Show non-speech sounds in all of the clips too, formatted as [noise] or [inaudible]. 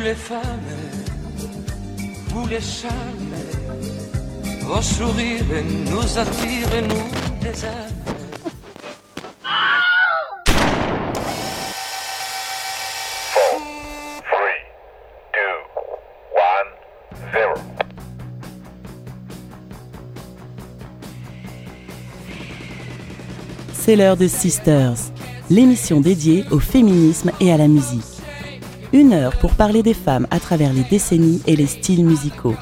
Les femmes, vous les charmes, vos sourires nous attirent, nous les aiment. C'est l'heure de Sisters, l'émission dédiée au féminisme et à la musique. Une heure pour parler des femmes à travers les décennies et les styles musicaux.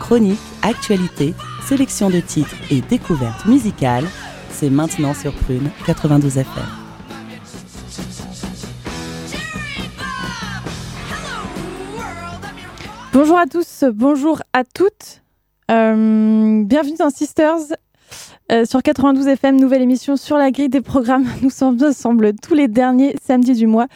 Chronique, actualité, sélection de titres et découvertes musicales, c'est maintenant sur Prune 92 FM. Bonjour à tous, bonjour à toutes. Euh, bienvenue dans Sisters, euh, sur 92 FM, nouvelle émission sur la grille des programmes. [laughs] Nous sommes ensemble tous les derniers samedis du mois,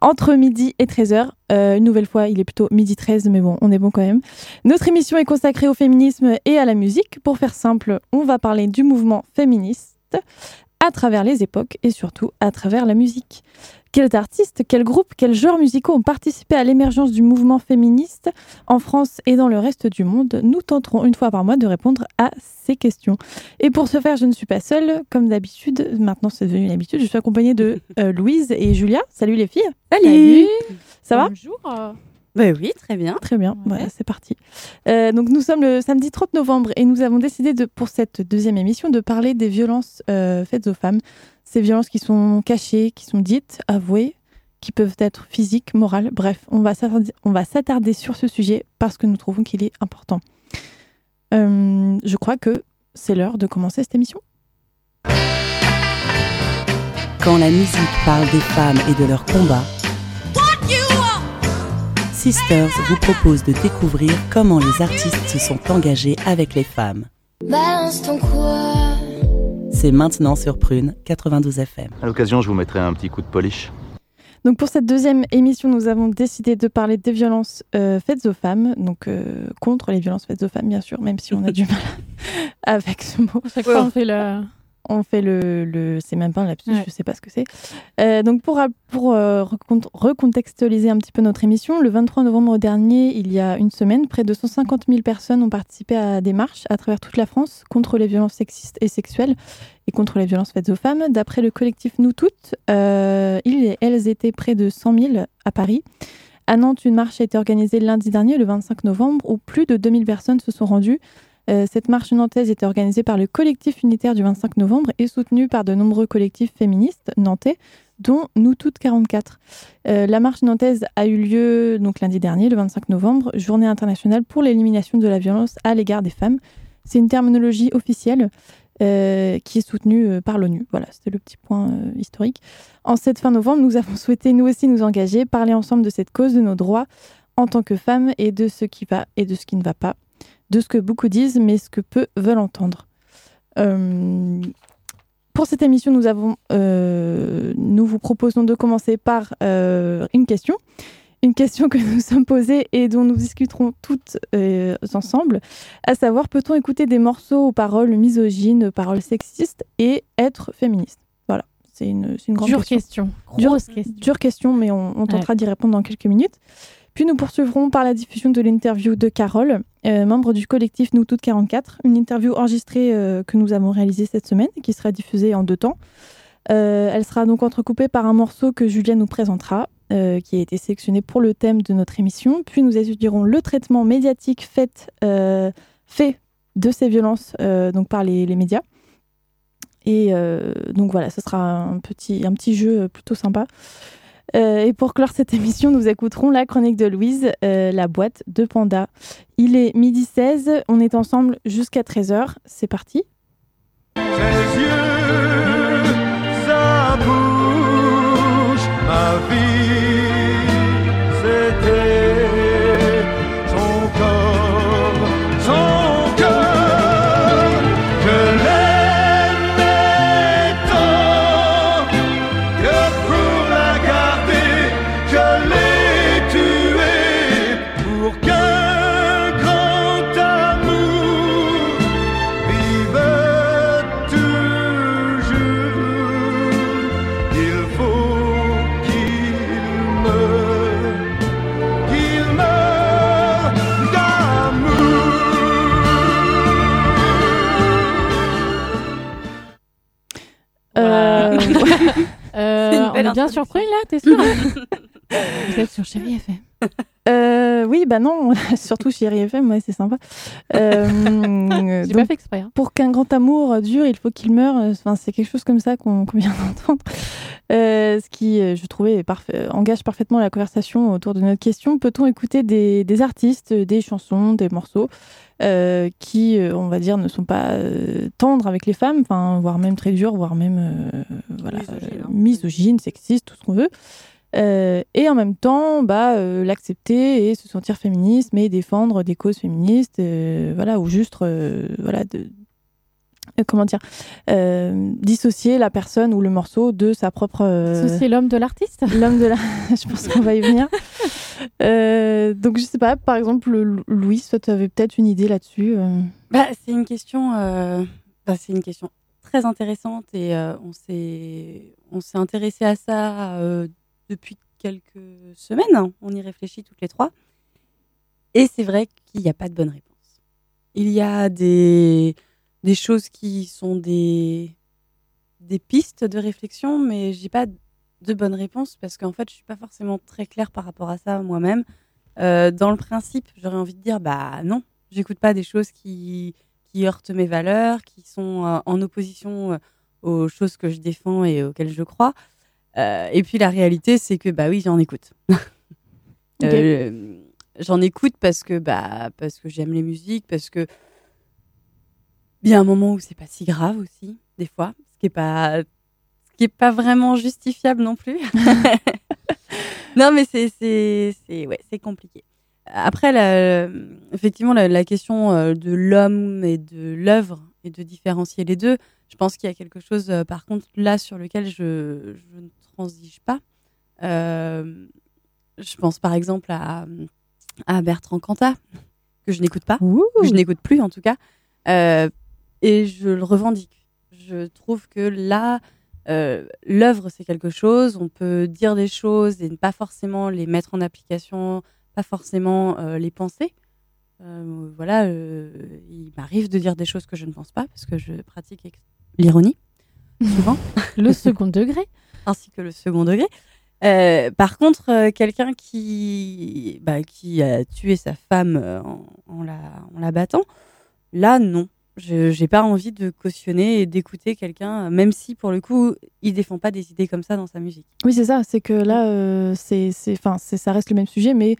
entre midi et 13h. Euh, une nouvelle fois, il est plutôt midi 13, mais bon, on est bon quand même. Notre émission est consacrée au féminisme et à la musique. Pour faire simple, on va parler du mouvement féministe à travers les époques et surtout à travers la musique. Quels artistes, quels groupes, quels genres musicaux ont participé à l'émergence du mouvement féministe en France et dans le reste du monde Nous tenterons une fois par mois de répondre à ces questions. Et pour ce faire, je ne suis pas seule, comme d'habitude. Maintenant, c'est devenu l'habitude. Je suis accompagnée de euh, Louise et Julia. Salut les filles. Salut. Ça va? Bonjour. Ben oui, très bien. Très bien, ouais. c'est parti. Euh, donc nous sommes le samedi 30 novembre et nous avons décidé de, pour cette deuxième émission de parler des violences euh, faites aux femmes. Ces violences qui sont cachées, qui sont dites, avouées, qui peuvent être physiques, morales. Bref, on va s'attarder sur ce sujet parce que nous trouvons qu'il est important. Euh, je crois que c'est l'heure de commencer cette émission. Quand la musique parle des femmes et de leurs combats, Sisters vous propose de découvrir comment les artistes se sont engagés avec les femmes. Balance ton quoi? C'est maintenant sur Prune 92 FM. À l'occasion, je vous mettrai un petit coup de polish. Donc pour cette deuxième émission, nous avons décidé de parler des violences euh, faites aux femmes, donc euh, contre les violences faites aux femmes, bien sûr, même si on a du mal [laughs] avec ce mot. Chaque fois, on fait la on fait le, le c'est même pas un lapsus, je sais pas ce que c'est. Euh, donc pour, pour euh, recontextualiser un petit peu notre émission, le 23 novembre dernier, il y a une semaine, près de 150 000 personnes ont participé à des marches à travers toute la France contre les violences sexistes et sexuelles et contre les violences faites aux femmes. D'après le collectif Nous Toutes, euh, ils elles étaient près de 100 000 à Paris. À Nantes, une marche a été organisée lundi dernier, le 25 novembre, où plus de 2000 personnes se sont rendues. Euh, cette marche nantaise était organisée par le collectif unitaire du 25 novembre et soutenue par de nombreux collectifs féministes nantais, dont Nous Toutes 44. Euh, la marche nantaise a eu lieu donc lundi dernier, le 25 novembre, journée internationale pour l'élimination de la violence à l'égard des femmes. C'est une terminologie officielle euh, qui est soutenue par l'ONU. Voilà, c'était le petit point historique. En cette fin novembre, nous avons [laughs] souhaité nous aussi nous engager, parler ensemble de cette cause, de nos droits en tant que femmes et de ce qui va et de ce qui ne va pas de ce que beaucoup disent, mais ce que peu veulent entendre. Euh, pour cette émission, nous, avons, euh, nous vous proposons de commencer par euh, une question. Une question que nous sommes posées et dont nous discuterons toutes ensemble, à savoir peut-on écouter des morceaux aux paroles misogynes, paroles sexistes et être féministe? Voilà, c'est une, une, grande dure question. Dure question. Dure question, mais on, tentera d'y répondre dans quelques minutes. Puis nous poursuivrons par la diffusion de l'interview de Carole, euh, membre du collectif Nous Toutes 44, une interview enregistrée euh, que nous avons réalisée cette semaine, qui sera diffusée en deux temps. Euh, elle sera donc entrecoupée par un morceau que Julien nous présentera, qui a été sélectionné pour le thème de notre émission. Puis nous étudierons le traitement médiatique fait, fait de ces violences donc par les, les médias. Et donc voilà, ce sera un petit, un petit jeu plutôt sympa. Euh, et pour clore cette émission, nous écouterons la chronique de Louise, euh, la boîte de Panda. Il est midi 16, on est ensemble jusqu'à 13h. C'est parti. Bien surpris là, t'es sûr [laughs] Vous êtes sur Chérie FM. Euh, oui, bah non, [laughs] surtout Chérie FM, ouais, c'est sympa. Euh, [laughs] pas fait exprès. Hein. Pour qu'un grand amour dure, il faut qu'il meure. Enfin, c'est quelque chose comme ça qu'on vient [laughs] d'entendre. Euh, ce qui, je trouvais, engage parfaitement la conversation autour de notre question. Peut-on écouter des, des, artistes, des chansons, des morceaux euh, qui, euh, on va dire, ne sont pas euh, tendres avec les femmes, voire même très durs, voire même voilà, hein. misogynes, sexistes, tout ce qu'on veut. Et en même temps, bah, l'accepter et se sentir féministe, mais défendre des causes féministes, voilà, ou juste, voilà, de, comment dire, dissocier la personne ou le morceau de sa propre. Dissocier l'homme de l'artiste L'homme de la. [laughs] Je pense qu'on va y venir. Euh, donc je sais pas, par exemple, Louis, toi tu avais peut-être une idée là-dessus. Euh. Bah, c'est une question, euh, bah, c'est une question très intéressante et on s'est on s'est intéressé à ça depuis quelques semaines. On y réfléchit toutes les trois. Et c'est vrai qu'il n'y a pas de bonne réponse. Il y a des, choses qui sont des, pistes de réflexion, mais j'ai pas de bonnes réponses parce qu'en fait, je suis pas forcément très claire par rapport à ça moi-même. Euh, dans le principe, j'aurais envie de dire bah non, j'écoute pas des choses qui, qui heurtent mes valeurs, qui sont euh, en opposition euh, aux choses que je défends et auxquelles je crois. Et puis la réalité, c'est que bah oui, j'en écoute. [laughs] j'en écoute parce que bah parce que j'aime les musiques, parce que il y a un moment où c'est pas si grave aussi, des fois, ce qui est pas qui est pas vraiment justifiable non plus. [laughs] non, mais c'est c'est ouais, c'est compliqué. Après, la, effectivement, la, question euh, de l'homme et de l'œuvre et de différencier les deux, je pense qu'il y a quelque chose, euh, par contre, là sur lequel je, je ne transige pas. Euh, je pense par exemple à, à Bertrand Cantat, que je n'écoute pas, que je n'écoute plus en tout cas, et je le revendique. Je trouve que là, euh, l'œuvre, c'est quelque chose. On peut dire des choses et ne pas forcément les mettre en application, pas forcément euh, les penser. Euh, voilà, il m'arrive de dire des choses que je ne pense pas parce que je pratique l'ironie, souvent. [laughs] le second degré. Ainsi que le second degré. par contre, quelqu'un qui, bah, qui a tué sa femme en, la, en la battant, là, non. Je n'ai pas envie de cautionner et d'écouter quelqu'un, même si pour le coup, il défend pas des idées comme ça dans sa musique. Oui, c'est ça. C'est que là, euh, c'est, ça reste le même sujet, mais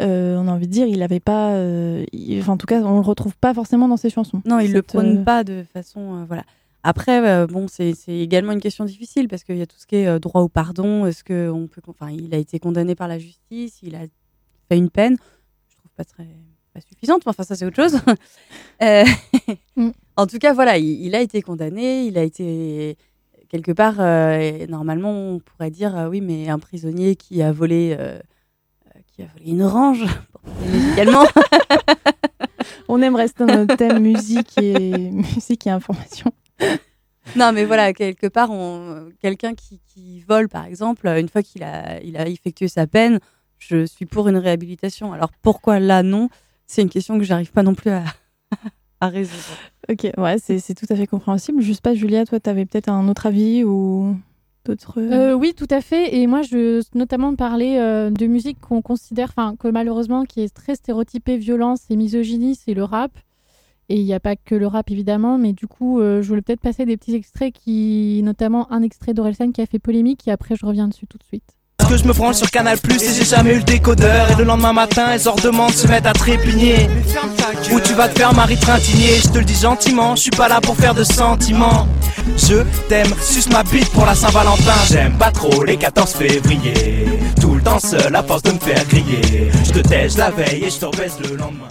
euh, on a envie de dire, il n'avait pas, euh, en tout cas, on le retrouve pas forcément dans ses chansons. Non, il le prône pas de façon, voilà. Après, bon, c'est également une question difficile parce qu'il y a tout ce qui est droit au pardon. Est-ce que on peut, enfin, il a été condamné par la justice, il a fait une peine? Je trouve pas très pas suffisante, enfin ça c'est autre chose. [laughs] Euh, mm. En tout cas, voilà, il, a été condamné, il a été quelque part, euh, normalement on pourrait dire, euh, oui, mais un prisonnier qui a volé, qui a volé une orange, [laughs] également. [laughs] on aime rester dans notre thème musique et, musique et information. [laughs] Non, mais voilà, quelque part, on... quelqu'un qui, qui, vole, par exemple, une fois qu'il a, il a effectué sa peine, je suis pour une réhabilitation. Alors pourquoi là, non? C'est une question que j'arrive pas non plus à, [laughs] à résoudre. Ok, ouais, c'est tout à fait compréhensible. Juste pas, Julia, toi, tu avais peut-être un autre avis ou d'autres. Euh, oui, tout à fait. Et moi, je veux notamment parler euh, de musique qu'on considère, enfin, que malheureusement, qui est très stéréotypée, violence et misogynie, c'est le rap. Et il n'y a pas que le rap, évidemment, mais du coup, euh, je voulais peut-être passer des petits extraits qui, notamment un extrait d'Orelsan qui a fait polémique, et après, je reviens dessus tout de suite. Que je me branche sur Canal Plus et j'ai jamais eu le décodeur. Et le lendemain matin les ordements se mettent à trépigner. Où tu vas te faire Marie Trintigné Je te le dis gentiment, je suis pas là pour faire de sentiments. Je t'aime, suce ma bite pour la Saint-Valentin. J'aime pas trop les 14 février. Tout le temps seul à force de me faire griller. Je te tèche la veille et je te rebaisse le lendemain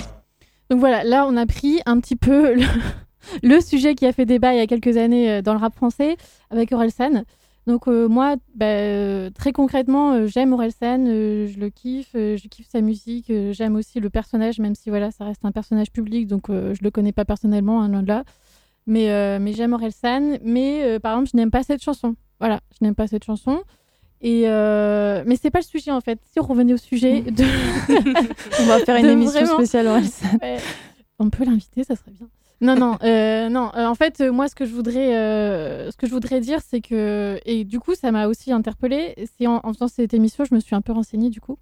Donc voilà, là on a pris un petit peu [laughs] le, sujet qui a fait débat il y a quelques années euh, dans le rap français avec Orelsan donc euh, moi, bah, euh, très concrètement, euh, j'aime Orelsan, je le kiffe, je kiffe sa musique, j'aime aussi le personnage, même si voilà, ça reste un personnage public, donc je le connais pas personnellement, hein, loin de là. Mais, mais j'aime Orelsan, mais par exemple, je n'aime pas cette chanson. Voilà, je n'aime pas cette chanson. Et mais c'est pas le sujet en fait. Si on revenait au sujet, [laughs] on va faire une émission spéciale [laughs] on peut l'inviter, ça serait bien. Non, non, euh, non. Euh, en fait, euh, moi, ce que je voudrais, euh, ce que je voudrais dire, c'est que, et du coup, ça m'a aussi interpellée. C'est en, en faisant cette émission, je me suis un peu renseignée, du coup.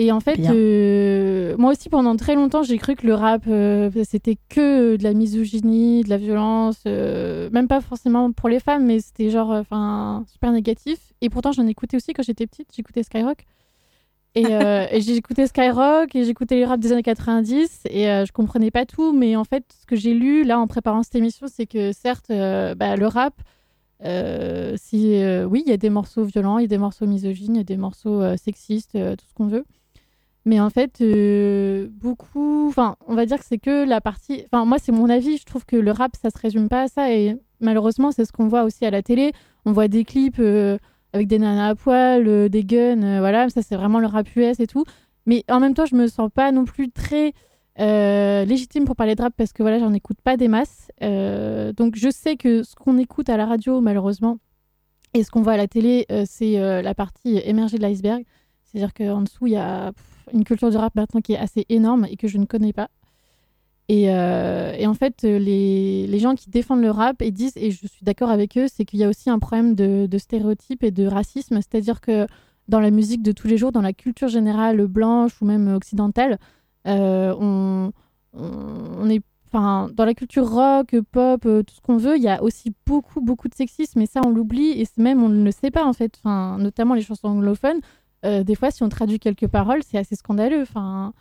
Et en fait, euh, moi aussi, pendant très longtemps, j'ai cru que le rap, euh, c'était que de la misogynie, de la violence, euh, même pas forcément pour les femmes, mais c'était genre, euh, enfin, super négatif. Et pourtant, j'en écoutais aussi quand j'étais petite. J'écoutais Skyrock. Et, [laughs] euh, écouté Skyrock et j'écoutais les rap des années 90 et euh, je comprenais pas tout, mais en fait, ce que j'ai lu là en préparant cette émission, c'est que certes, euh, bah, le rap, euh, si, euh, oui, il y a des morceaux violents, il y a des morceaux misogynes, il y a des morceaux euh, sexistes, euh, tout ce qu'on veut. Mais en fait, euh, beaucoup, enfin, on va dire que c'est que la partie, enfin, moi, c'est mon avis, je trouve que le rap, ça se résume pas à ça et malheureusement, c'est ce qu'on voit aussi à la télé. On voit des clips euh, avec des nanas à poil, euh, des guns, voilà, ça c'est vraiment le rap US et tout. Mais en même temps, je me sens pas non plus très légitime pour parler de rap parce que voilà, j'en écoute pas des masses. Donc je sais que ce qu'on écoute à la radio, malheureusement, et ce qu'on voit à la télé, c'est la partie émergée de l'iceberg. C'est-à-dire qu'en dessous, il y a une culture du rap maintenant qui est assez énorme et que je ne connais pas. Et, euh, en fait, euh, les, les gens qui défendent le rap et disent, et je suis d'accord avec eux, c'est qu'il y a aussi un problème de, stéréotypes et de racisme. C'est-à-dire que dans la musique de tous les jours, dans la culture générale blanche ou même occidentale, euh, on, on, est, enfin, dans la culture rock, pop, tout ce qu'on veut, il y a aussi beaucoup, beaucoup de sexisme. Et ça, on l'oublie et même on ne le sait pas en fait. Enfin, notamment les chansons anglophones. Euh, des fois, si on traduit quelques paroles, c'est assez scandaleux. Enfin,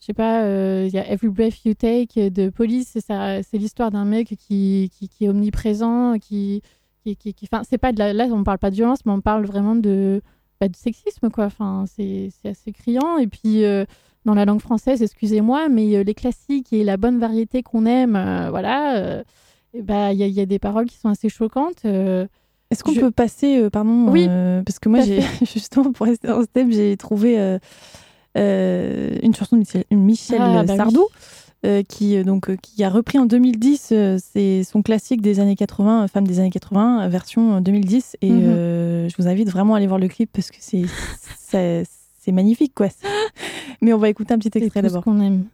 je sais pas, euh, il y a Every Breath You Take de Police, c'est l'histoire d'un mec qui, qui, qui est omniprésent, qui, qui, qui, pas de la, là, on parle pas de violence, mais on parle vraiment de, bah, de sexisme, quoi. Enfin, c'est assez criant. Et puis, euh, dans la langue française, excusez-moi, mais les classiques et la bonne variété qu'on aime, voilà, bah, il y, a- y a des paroles qui sont assez choquantes. Est-ce qu'on Je- peut passer, euh, pardon, Oui, euh, parce que moi, j'ai [laughs] justement pour rester dans ce thème, j'ai trouvé euh, une chanson de Michel, Michel Ah, bah. Sardou. qui donc qui a repris en 2010 euh, c'est son classique des années 80 euh, femme des années 80 euh, version euh, 2010 et Mhm. je vous invite vraiment à aller voir le clip parce que c'est c'est magnifique quoi [laughs] mais on va écouter un petit extrait d'abord qu'on aime.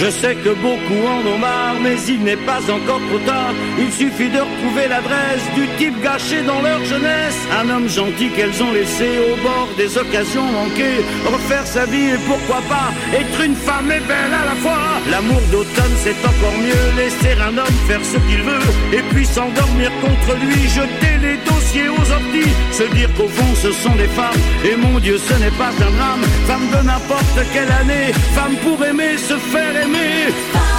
Je sais que beaucoup en ont marre, mais il n'est pas encore trop tard. Il suffit de retrouver l'adresse du type gâché dans leur jeunesse. Un homme gentil qu'elles ont laissé au bord des occasions manquées. Refaire sa vie et pourquoi pas être une femme et belle à la fois. L'amour d'automne c'est encore mieux. Laisser un homme faire ce qu'il veut et puis s'endormir contre lui. Jeter les aux. Se dire qu'au fond ce sont des femmes. Et mon Dieu ce n'est pas un drame. Femme de n'importe quelle année. Femme pour aimer, se faire aimer.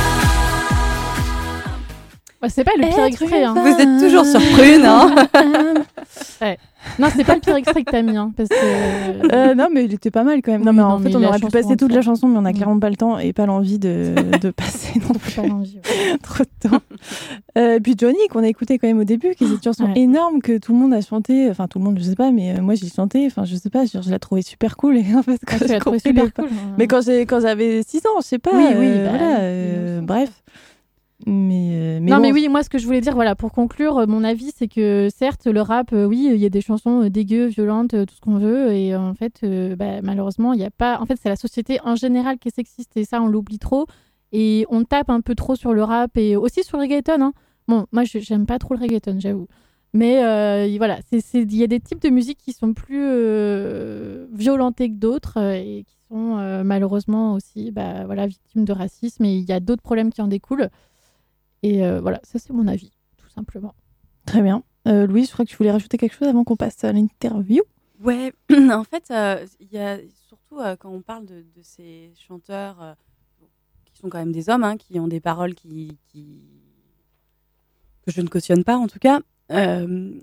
C'est pas le pire extrait. hein. Vous êtes toujours sur Prune, hein [laughs] Non, c'est pas le pire extrait que t'as mis, hein, parce que. Euh, non, mais il était pas mal quand même. Non, mais non, en fait, on la aurait pu chanson passer toute la chanson, mais on a Mm. clairement pas le temps et pas l'envie de, [laughs] de passer non plus pas l'envie, ouais. [laughs] trop de temps. Euh, et puis Johnny, qu'on a écouté quand même au début, qui est cette chanson Ouais. énorme que tout le monde a chanté. Enfin, tout le monde, je sais pas, mais euh, moi j'ai chanté. Enfin, je sais pas, je, je l'ai trouvé super cool. Et en fait, quand Ah, super cool. hein. Mais quand j'avais 6 ans, je sais pas. Oui, oui, euh, bah, voilà, euh, bref. Mais, euh, mais non, bon, mais oui, moi, ce que je voulais dire, voilà, pour conclure, euh, mon avis, c'est que certes, le rap, euh, oui, il y a des chansons dégueu, violentes, tout ce qu'on veut, et en fait, euh, bah, malheureusement, il n'y a pas. En fait, c'est la société en général qui est sexiste, et ça, on l'oublie trop, et on tape un peu trop sur le rap et aussi sur le reggaeton. hein. Bon, moi, je- j'aime pas trop le reggaeton, j'avoue. Mais euh, voilà, il y a des types de musique qui sont plus euh, violentés que d'autres et qui sont euh, malheureusement aussi bah, voilà, victimes de racisme. Et il y a d'autres problèmes qui en découlent. Et euh, voilà, ça c'est mon avis, tout simplement. très bien. Euh, Louise, je crois que tu voulais rajouter quelque chose avant qu'on passe à l'interview? Ouais, [clears throat] en fait, euh, il y a surtout euh, quand on parle de, de ces chanteurs euh, qui sont quand même des hommes, hein, qui ont des paroles qui, qui- que je ne cautionne pas en tout cas. euh,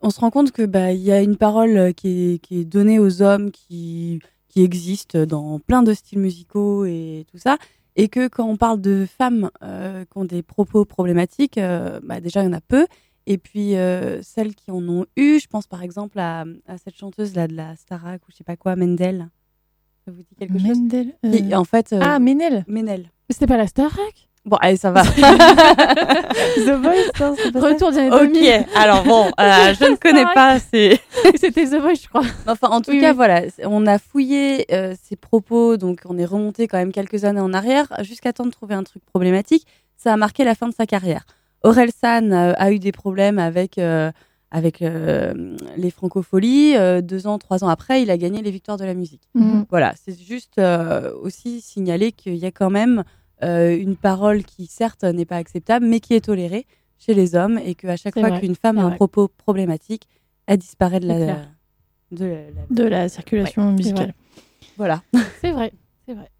on se rend compte que bah il y a une parole qui est, qui est donnée aux hommes qui qui existe dans plein de styles musicaux et tout ça, et que quand on parle de femmes euh, qui ont des propos problématiques, euh, bah déjà il y en a peu. Et puis euh, celles qui en ont eu, je pense par exemple à, à cette chanteuse là de la Starac ou je sais pas quoi, Mendel. Ça vous dit quelque chose? Mendel. En fait, Ah, Ménel. Menel. Mais c'était pas la Starac? Bon, allez, ça va. [laughs] The Voice, non, pas Retour des ok, 2000. alors bon, euh, je ne [laughs] connais pas. [laughs] C'était The Voice, je crois. Enfin, en tout Oui, cas, oui. voilà, on a fouillé euh, ses propos, donc on est remonté quand même quelques années en arrière, jusqu'à temps de trouver un truc problématique. ça a marqué la fin de sa carrière. Aurel San euh, a eu des problèmes avec, euh, avec euh, les francopholies. Euh, deux ans, trois ans après, il a gagné les victoires de la musique. Mhm. Voilà, c'est juste euh, aussi signaler qu'il y a quand même euh, une parole qui, certes, n'est pas acceptable, mais qui est tolérée chez les hommes et qu'à chaque fois qu'une femme a un vrai. propos problématique, elle disparaît de la, de la- la- De la circulation musicale. Voilà. C'est vrai, c'est vrai.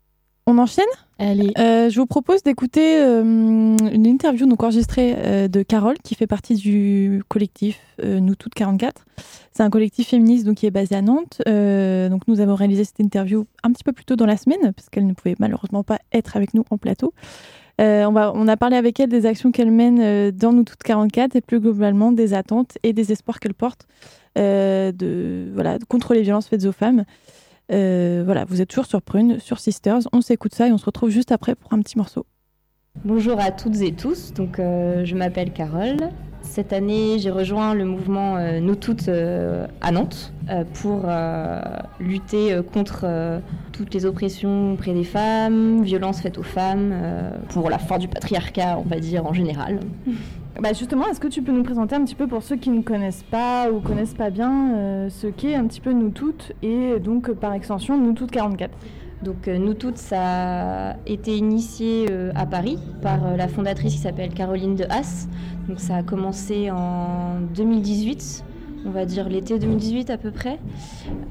On enchaîne Allez. Euh, je vous propose d'écouter euh, une interview donc enregistrée euh, de Carole qui fait partie du collectif Nous Toutes 44. C'est un collectif féministe donc, qui est basé à Nantes. Donc nous avons réalisé cette interview un petit peu plus tôt dans la semaine parce qu'elle ne pouvait malheureusement pas être avec nous en plateau. On, va, on a parlé avec elle des actions qu'elle mène dans Nous Toutes 44 et plus globalement des attentes et des espoirs qu'elle porte de, voilà, contre les violences faites aux femmes. Euh, voilà, vous êtes toujours sur Prune, sur Sisters. On s'écoute ça et on se retrouve juste après pour un petit morceau. Bonjour à toutes et tous, donc euh, je m'appelle Carole. Cette année, j'ai rejoint le mouvement euh, Nous Toutes à Nantes pour lutter contre toutes les oppressions auprès des femmes, violences faites aux femmes, pour la fin du patriarcat, on va dire en général. Bah justement, est-ce que tu peux nous présenter un petit peu pour ceux qui ne connaissent pas ou connaissent pas bien euh, ce qu'est un petit peu Nous Toutes et donc par extension Nous Toutes 44 Donc euh, Nous Toutes, ça a été initié euh, à Paris par la fondatrice qui s'appelle Caroline de Haas. Donc ça a commencé en 2018, on va dire l'été 2018 à peu près.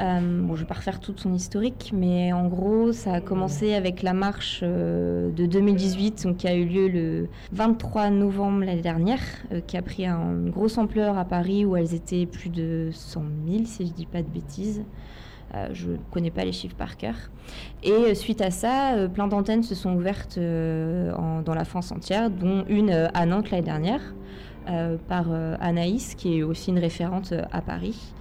Euh, je vais pas refaire toute son historique, mais en gros, ça a commencé avec la marche euh, de 2018, donc qui a eu lieu le 23 novembre l'année dernière, euh, qui a pris un- une grosse ampleur à Paris où elles étaient plus de 100 000, si je dis pas de bêtises. Je ne connais pas les chiffres par cœur. Et suite à ça, plein d'antennes se sont ouvertes dans la France entière, dont une à Nantes l'année dernière, par euh, Anaïs, qui est aussi une référente euh, à Paris.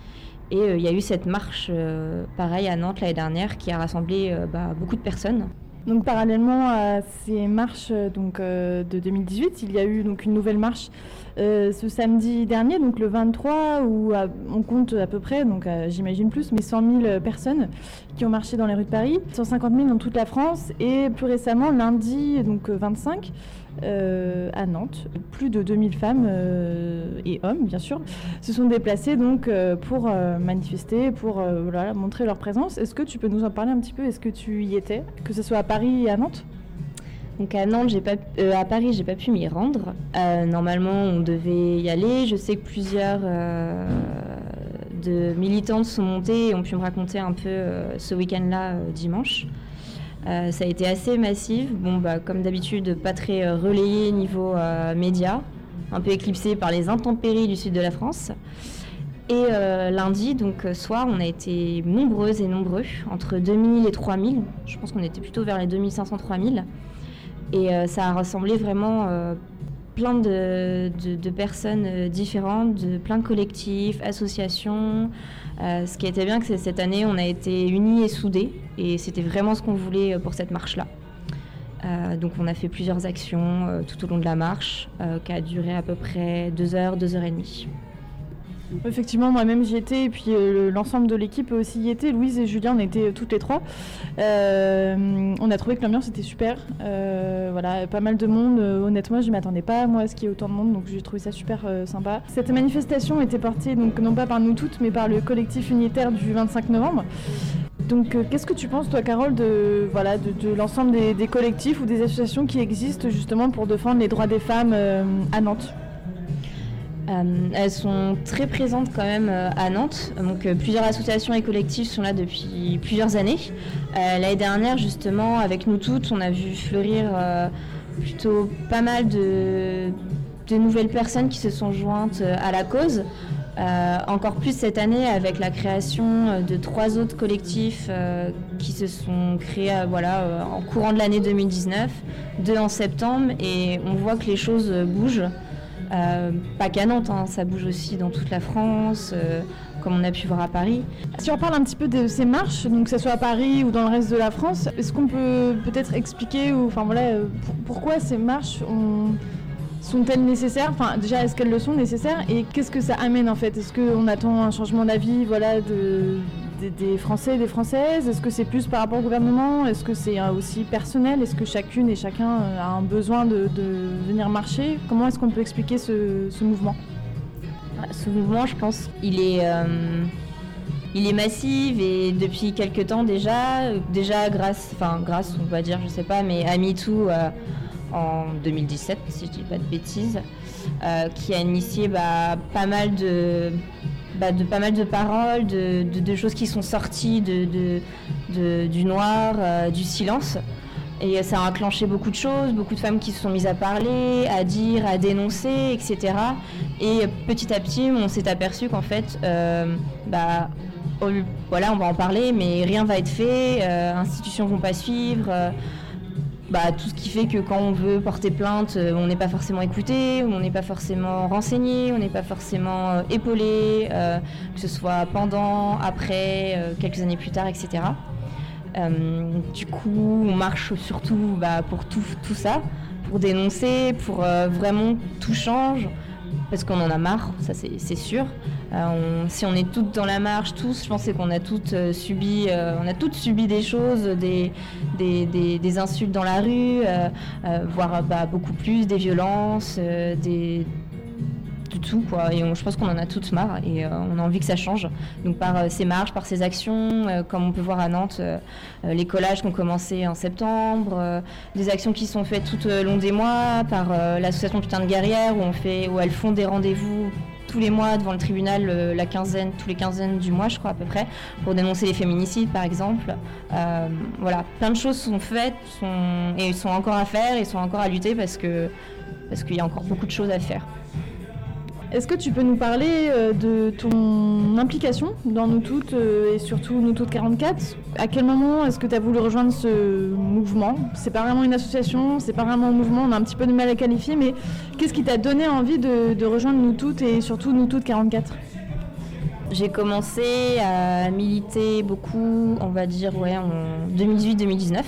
Et euh, il y a eu cette marche, euh, pareil, à Nantes l'année dernière, qui a rassemblé euh, bah, beaucoup de personnes. Donc parallèlement à ces marches euh, donc, euh, de 2018, il y a eu donc une nouvelle marche euh, ce samedi dernier, donc le 23, où euh, on compte à peu près, donc euh, j'imagine plus, mais 100 000 personnes qui ont marché dans les rues de Paris, 150 000 dans toute la France, et plus récemment, lundi, donc euh, 25, euh, à Nantes, plus de 2000 femmes euh, et hommes, bien sûr, se sont déplacés donc euh, pour manifester, pour montrer leur présence. Est-ce que tu peux nous en parler un petit peu? Est-ce que tu y étais, que ce soit à Paris et à Nantes? Donc à Nantes, j'ai pas, à Paris, j'ai pas pu m'y rendre. Normalement, on devait y aller. Je sais que plusieurs de militantes sont montées et ont pu me raconter un peu ce week-end-là dimanche. Euh, ça a été assez massif. Bon, bah, comme d'habitude, pas très euh, relayé niveau euh, média, un peu éclipsé par les intempéries du sud de la France. Et euh, lundi, donc soir, on a été nombreuses et nombreux, entre 2000 et 3000. Je pense qu'on était plutôt vers les 2500-3000. Et ça a rassemblé vraiment plein de, de- personnes différentes, de plein de collectifs, associations. Euh, ce qui était bien, que c'est- cette année, on a été unis et soudés. Et c'était vraiment ce qu'on voulait euh, pour cette marche-là. Euh, donc on a fait plusieurs actions tout au long de la marche, qui a duré à peu près deux heures, deux heures et demie. Effectivement, moi-même j'y étais, et puis euh, le- l'ensemble de l'équipe aussi y était. Louise et Julien, on était toutes les trois. Euh, on a trouvé que l'ambiance était super. Euh, voilà, pas mal de monde. Euh, honnêtement, je ne m'attendais pas moi à ce qu'il y ait autant de monde, donc j'ai trouvé ça super euh, sympa. Cette manifestation était portée donc non pas par nous toutes, mais par le collectif unitaire du 25 novembre. Donc, euh, qu'est-ce que tu penses, toi, Carole, de, voilà, de, l'ensemble des, collectifs ou des associations qui existent justement pour défendre les droits des femmes euh, à Nantes? Euh, elles sont très présentes quand même euh, à Nantes. Donc euh, plusieurs associations et collectifs sont là depuis plusieurs années. L'année dernière, justement, avec nous toutes, on a vu fleurir plutôt pas mal de, de nouvelles personnes qui se sont jointes à la cause. Encore plus cette année avec la création de trois autres collectifs qui se sont créés voilà, en courant de l'année 2019, deux en septembre, et on voit que les choses bougent. Euh, pas qu'à Nantes, hein, ça bouge aussi dans toute la France, euh, comme on a pu voir à Paris. Si on parle un petit peu de ces marches, donc que ce soit à Paris ou dans le reste de la France, est-ce qu'on peut peut-être expliquer ou voilà euh, pour- pourquoi ces marches ont- sont-elles nécessaires? Enfin déjà est-ce qu'elles le sont nécessaires? Et qu'est-ce que ça amène en fait? Est-ce qu'on attend un changement d'avis voilà de des, Français et des Françaises? Est-ce que c'est plus par rapport au gouvernement? Est-ce que c'est aussi personnel? Est-ce que chacune et chacun a un besoin de, venir marcher? Comment est-ce qu'on peut expliquer ce, mouvement? Ah, Ce mouvement, je pense, il est, il est massif et depuis quelques temps déjà, déjà grâce, enfin grâce, on va dire, je sais pas, mais à MeToo en 2017, si je dis pas de bêtises. Euh, qui a initié bah, pas mal de, bah, de, pas mal de paroles, de, choses qui sont sorties de, du noir, euh, du silence. Et ça a enclenché beaucoup de choses, beaucoup de femmes qui se sont mises à parler, à dire, à dénoncer, etc. Et petit à petit, on s'est aperçu qu'en fait, euh, bah, voilà, on va en parler, mais rien va être fait, institutions vont pas suivre. Bah, tout ce qui fait que quand on veut porter plainte, euh, on n'est pas forcément écouté, on n'est pas forcément renseigné, on n'est pas forcément euh, épaulé, euh, que ce soit pendant, après, quelques années plus tard, etc. du coup, on marche surtout bah, pour tout, tout, ça, pour dénoncer, pour vraiment tout change, parce qu'on en a marre, ça c'est sûr. Euh, si on est toutes dans la marche, tous, je pense qu'on a toutes euh, subi, euh, on a toutes subi des choses, des, des, insultes dans la rue, voire bah, beaucoup plus, des violences, des de tout quoi. Et je pense qu'on en a toutes marre et on a envie que ça change. Donc par ces marches par ces actions comme on peut voir à Nantes les collages qui ont commencé en septembre des actions qui sont faites tout au long des mois par l'association Putain de guerrière où on fait où elles font des rendez-vous tous les mois devant le tribunal, euh, la quinzaine, tous les quinzaines du mois, je crois à peu près, pour dénoncer les féminicides, par exemple. Euh, voilà, plein de choses sont faites sont, et sont encore à faire et sont encore à lutter parce que parce qu'il y a encore beaucoup de choses à faire. Est-ce que tu peux nous parler euh, de ton implication dans Nous Toutes euh, et surtout Nous Toutes 44 À quel moment est-ce que tu as voulu rejoindre ce mouvement? C'est pas vraiment une association, c'est pas vraiment un mouvement, on a un petit peu de mal à qualifier, mais qu'est-ce qui t'a donné envie de, rejoindre Nous Toutes et surtout Nous Toutes 44 j'ai commencé à militer beaucoup, on va dire, ouais, en 2018-2019.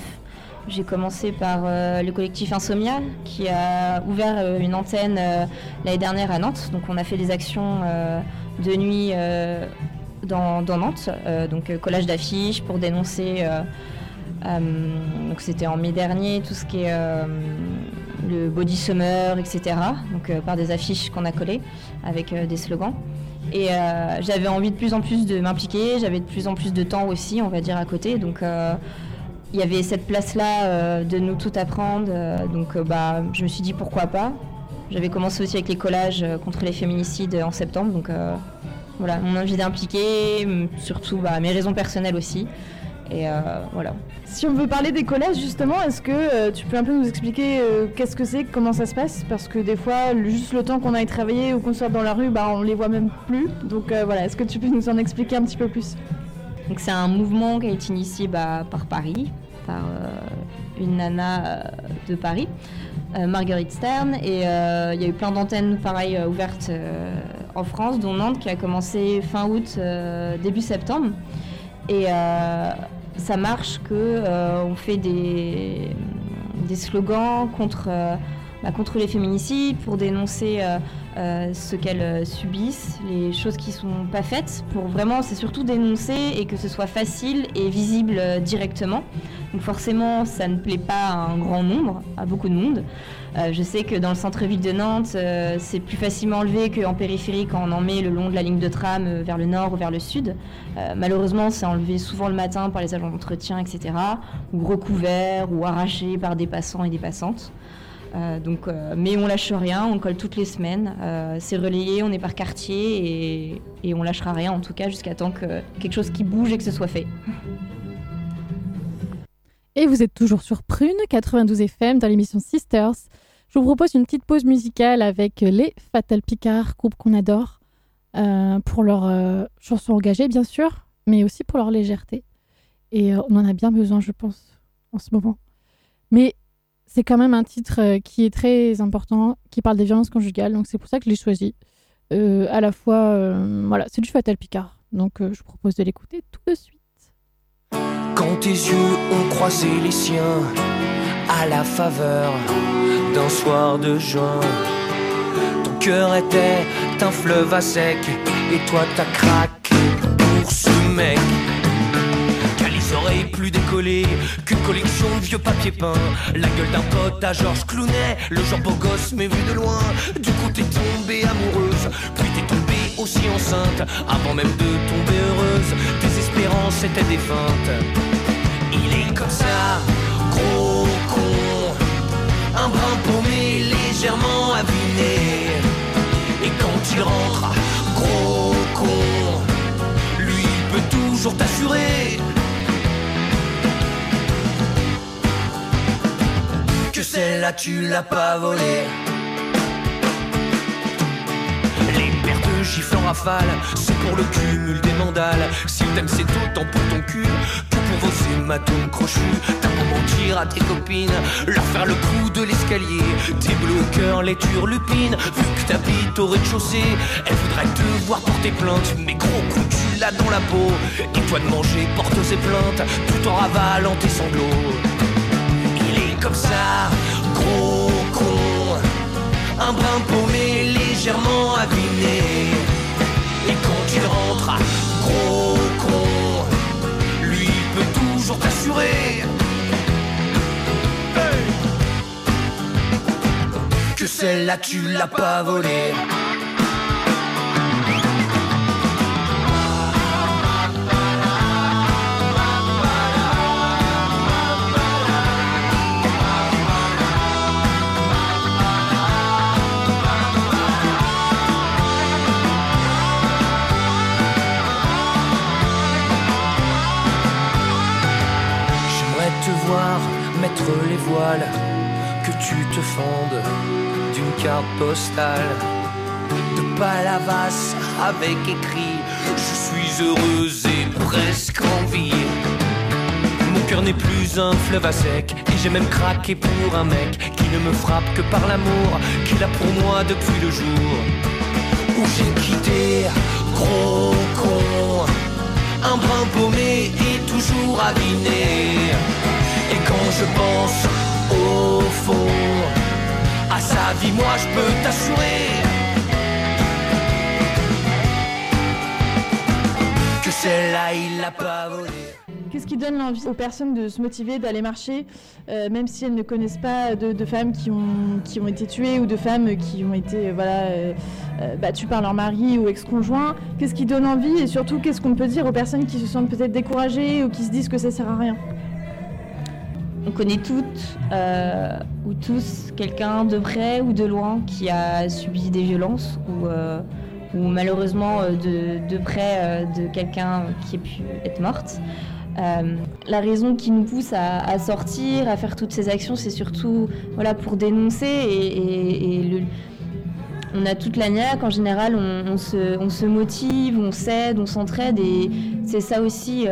J'ai commencé par euh, le collectif Insomnia qui a ouvert euh, une antenne euh, l'année dernière à Nantes. Donc on a fait des actions de nuit dans, Nantes, donc collage d'affiches pour dénoncer. donc c'était en mai dernier tout ce qui est le body summer, etc. Donc par des affiches qu'on a collées avec des slogans. Et j'avais envie de plus en plus de m'impliquer, j'avais de plus en plus de temps aussi, on va dire, à côté. Donc il y avait cette place-là euh, de nous tout apprendre. Euh, donc euh, bah, je me suis dit pourquoi pas. J'avais commencé aussi avec les collages contre les féminicides en septembre. Donc voilà, mon envie d'impliquer, surtout bah, mes raisons personnelles aussi. Et voilà. Si on veut parler des collages justement, est-ce que tu peux un peu nous expliquer qu'est-ce que c'est, comment ça se passe? Parce que des fois, juste le temps qu'on aille travailler ou qu'on soit dans la rue, bah, on les voit même plus. Donc voilà, est-ce que tu peux nous en expliquer un petit peu plus? Donc c'est un mouvement qui a été initié bah, par Paris, par euh, une nana euh, de Paris, euh, Marguerite Stern. Et il y a eu plein d'antennes pareilles ouvertes en France, dont Nantes qui a commencé fin août, début septembre. Et ça marche que on fait des slogans contre bah, contre les féminicides, pour dénoncer euh, euh, ce qu'elles euh, subissent, les choses qui sont pas faites, pour vraiment, c'est surtout dénoncer et que ce soit facile et visible directement. Donc forcément, ça ne plaît pas à un grand nombre, à beaucoup de monde. je sais que dans le centre-ville de Nantes, c'est plus facilement enlevé qu'en périphérie quand on en met le long de la ligne de tram vers le nord ou vers le sud. malheureusement, c'est enlevé souvent le matin par les agents d'entretien, etc. Ou recouvert ou arraché par des passants et des passantes. Euh, donc, euh, mais on lâche rien, on colle toutes les semaines. Euh, c'est relayé, on est par quartier et, et on lâchera rien en tout cas jusqu'à temps que quelque chose qui bouge et que ce soit fait. Et vous êtes toujours sur Prune 92 FM dans l'émission Sisters. Je vous propose une petite pause musicale avec les Fatal Picard, groupe qu'on adore, pour leur chanson engagée bien sûr, mais aussi pour leur légèreté. Et on en a bien besoin, je pense, en ce moment. Mais c'est quand même un titre euh, qui est très important, qui parle des violences conjugales, donc c'est pour ça que je l'ai choisi. Euh, à la fois, euh, voilà, c'est du Fatal Picard, donc je vous propose de l'écouter tout de suite. Quand tes yeux ont croisé les siens, à la faveur d'un soir de juin, ton cœur était un fleuve à sec, et toi t'as craqué pour ce mec. Plus qu'une collection de vieux papiers peints. La gueule d'un pote à Georges Clounet, le genre beau gosse mais vu de loin. Du coup t'es tombée amoureuse, puis t'es tombée aussi enceinte. Avant même de tomber heureuse, tes espérances étaient défuntes. Il est comme ça, gros con, un brin paumé légèrement abîmé. Et quand il rentre, gros con, lui il peut toujours t'assurer celle-là tu l'as pas volée. Les paires de gifles en rafale, c'est pour le cumul des mandales. Si t'aimes, c'est autant pour ton cul que pour vos hématomes crochus. T'as beau mentir à tes copines, leur faire le coup de l'escalier. Tes cœur, les turlupines. Vu que t'habites au rez-de-chaussée, elles voudraient te voir porter plainte. Mais gros coup, tu l'as dans la peau. Et toi de manger, porte ses plaintes, tout en ravalant tes sanglots. Comme ça, gros con, un brin paumé légèrement abîmé. Et quand il rentre, gros con, lui peut toujours t'assurer que celle-là tu l'as pas volée. Les voiles, que tu te fendes d'une carte postale de Palavas avec écrit Je suis heureuse et presque en vie. Mon cœur n'est plus un fleuve à sec et j'ai même craqué pour un mec qui ne me frappe que par l'amour qu'il a pour moi depuis le jour où j'ai quitté gros con un brin paumé et toujours aviné. Et quand je pense au fond à sa vie, moi je peux t'assurer que celle-là il l'a pas volée. Qu'est-ce qui donne l'envie aux personnes de se motiver, d'aller marcher, euh, même si elles ne connaissent pas de, femmes qui ont, qui ont été tuées ou de femmes qui ont été euh, voilà, euh, battues par leur mari ou ex-conjoint? Qu'est-ce qui donne envie et surtout qu'est-ce qu'on peut dire aux personnes qui se sentent peut-être découragées ou qui se disent que ça sert à rien? On connaît toutes euh, ou tous quelqu'un de près ou de loin qui a subi des violences ou, euh, malheureusement euh, de, de près de quelqu'un qui a pu être morte. La raison qui nous pousse à, sortir, à faire toutes ces actions, c'est surtout voilà, pour dénoncer et, on a toute la niaque, en général, on, se, motive, on s'aide, on s'entraide, et c'est ça aussi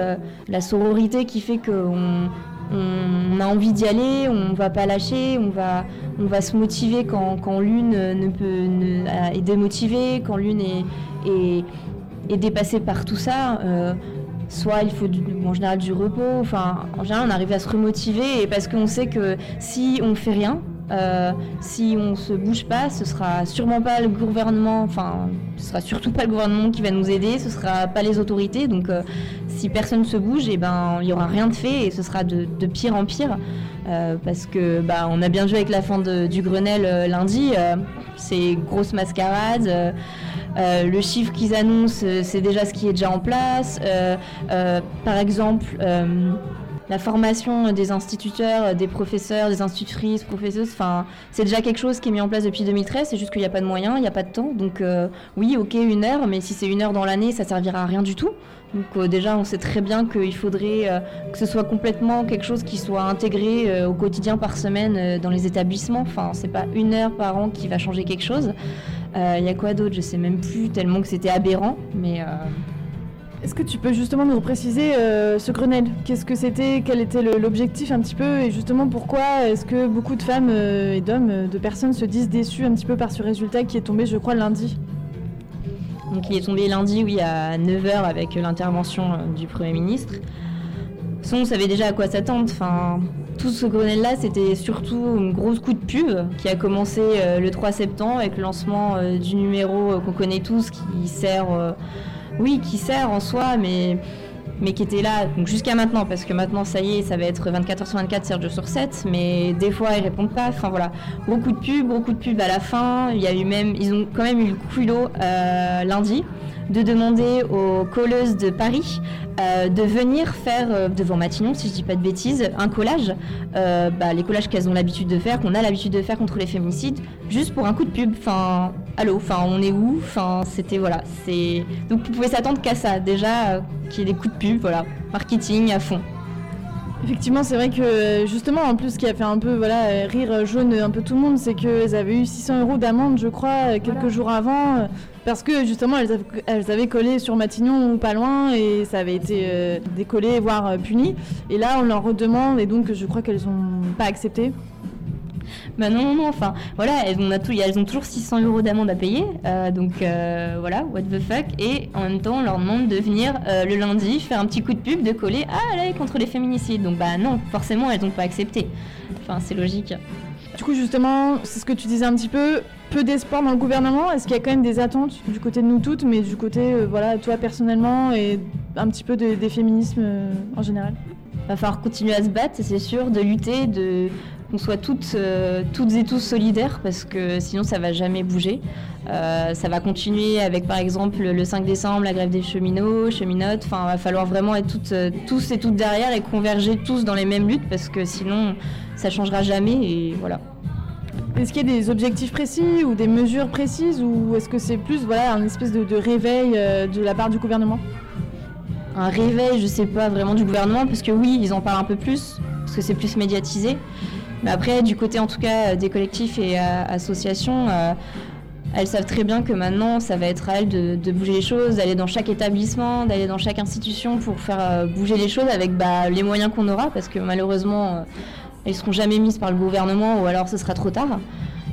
la sororité qui fait qu'on on a envie d'y aller, on va pas lâcher, on va, se motiver quand, l'une ne peut, ne- est démotivée, quand l'une est, dépassée par tout ça. euh, soit il faut du- en général du repos, enfin en général on arrive à se remotiver parce qu'on sait que si on fait rien, euh, si on se bouge pas, ce sera sûrement pas le gouvernement, enfin ce sera surtout pas le gouvernement qui va nous aider, ce sera pas les autorités, donc euh, si personne se bouge, et ben il y aura rien de fait et ce sera de, pire en pire. Euh, parce que bah, on a bien vu avec la fin du Grenelle lundi, c'est grosse mascarade. le chiffre qu'ils annoncent, c'est déjà ce qui est déjà en place. Par exemple, la formation des instituteurs, euh, des professeurs, des institutrices, professeuses, enfin, c'est déjà quelque chose qui est mis en place depuis 2013. C'est juste qu'il n'y a pas de moyens, il n'y a pas de temps. Donc, euh, oui, ok, une heure, mais si c'est une heure dans l'année, ça servira à rien du tout. Donc, euh, déjà, on sait très bien qu'il faudrait que ce soit complètement quelque chose qui soit intégré au quotidien par semaine dans les établissements. Enfin, c'est pas une heure par an qui va changer quelque chose. Il y a quoi d'autre? Je sais même plus, tellement que c'était aberrant. Mais Est-ce que tu peux justement nous préciser euh, ce Grenelle? Qu'est-ce que c'était? Quel était l'objectif un petit peu? Et justement pourquoi est-ce que beaucoup de femmes euh, et d'hommes, euh, de personnes se disent déçus un petit peu par ce résultat qui est tombé, je crois, lundi? Donc il est tombé lundi, oui, à 9h avec l'intervention du Premier ministre. Son, on savait déjà à quoi s'attendre. Enfin, tout ce Grenelle-là, c'était surtout une grosse coup de pub qui a commencé le 3 septembre avec le lancement du numéro qu'on connaît tous, qui sert, oui, qui sert en soi, mais mais qui était là jusqu'à maintenant, parce que maintenant, ça y est, ça va être 24 h sur 24, 7 jours sur 7, mais des fois, ils répondent pas. Enfin voilà, beaucoup de pubs, beaucoup de pubs à la fin. Il y a eu même, ils ont quand même eu le culot euh, lundi de demander aux colleuses de Paris euh, de venir faire euh, devant Matignon, si je dis pas de bêtises, un collage, euh, bah, les collages qu'elles ont l'habitude de faire, qu'on a l'habitude de faire contre les féminicides, juste pour un coup de pub. Enfin, allô, enfin, on est où? Enfin, c'était voilà, c'est donc vous pouvez s'attendre qu'à ça déjà, qu'il y ait des coups de pub, voilà, marketing à fond. Effectivement, c'est vrai que justement, en plus, ce qui a fait un peu voilà, rire jaune un peu tout le monde, c'est qu'elles avaient eu 600 euros d'amende, je crois, euh, quelques jours avant, euh, parce que justement, elles avaient, elles avaient collé sur Matignon ou pas loin, et ça avait été euh, décollé, voire puni. Et là, on leur redemande, et donc je crois qu'elles ont pas accepté. Bah non, non, non, enfin, voilà, elles ont, on a tout, elles ont toujours 600 euros d'amende à payer, euh, donc euh, voilà, what the fuck, et en même temps, on leur demande de venir euh, le lundi faire un petit coup de pub, de coller, ah, là, contre les féminicides, donc bah non, forcément, elles n'ont pas accepté. Enfin, c'est logique. Du coup, justement, c'est ce que tu disais un petit peu, peu d'espoir dans le gouvernement. Est-ce qu'il y a quand même des attentes du côté de nous toutes, mais du côté, voilà, toi personnellement, et un petit peu de- des féminismes en général? Va falloir continuer à se battre, c'est sûr, de lutter, de qu'on soit toutes, euh, toutes et tous solidaires, parce que sinon ça va jamais bouger. Euh, ça va continuer avec par exemple le 5 décembre, la grève des cheminots, cheminotes. Enfin, va falloir vraiment être toutes, euh, tous et toutes derrière et converger tous dans les mêmes luttes, parce que sinon ça changera jamais. Et voilà. Est-ce qu'il y a des objectifs précis ou des mesures précises ou est-ce que c'est plus voilà, un espèce de, de réveil euh, de la part du gouvernement? Un réveil, je sais pas vraiment du gouvernement, parce que oui, ils en parlent un peu plus, parce que c'est plus médiatisé. Mais après, du côté en tout cas euh, des collectifs et euh, associations, euh, elles savent très bien que maintenant, ça va être à elles de, bouger les choses, d'aller dans chaque établissement, d'aller dans chaque institution pour faire bouger les choses avec bah, les moyens qu'on aura, parce que malheureusement, elles seront jamais mises par le gouvernement ou alors ce sera trop tard.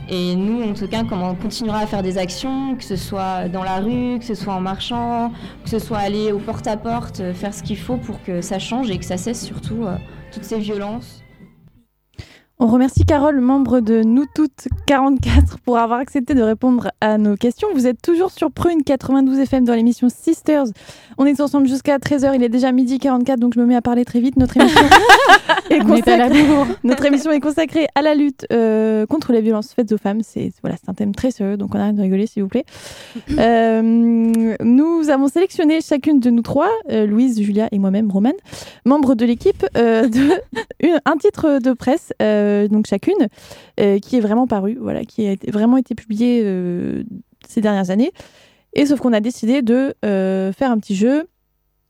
Et nous, en tout cas, comme on continuera à faire des actions, que ce soit dans la rue, que ce soit en marchant, que ce soit aller au porte-à-porte, faire ce qu'il faut pour que ça change et que ça cesse surtout toutes ces violences. On remercie Carole, membre de Nous Toutes 44, pour avoir accepté de répondre à nos questions. Vous êtes toujours sur Prune 92 FM dans l'émission Sisters. On est ensemble jusqu'à 13h. Il est déjà midi 44, donc je me mets à parler très vite. Notre émission, [laughs] est, consacrée, bourre. notre émission est consacrée à la lutte euh, contre les violences faites aux femmes. C'est voilà, un thème très sérieux, donc on arrête de rigoler, s'il vous plaît. [laughs] Euh, nous avons sélectionné chacune de nous trois, euh, Louise, Julia et moi-même, Romane, membres de l'équipe, [laughs] un titre de presse, donc chacune, euh, qui est vraiment paru, voilà, qui a été- vraiment été publié euh, ces dernières années. Et sauf qu'on a décidé de euh, faire un petit jeu.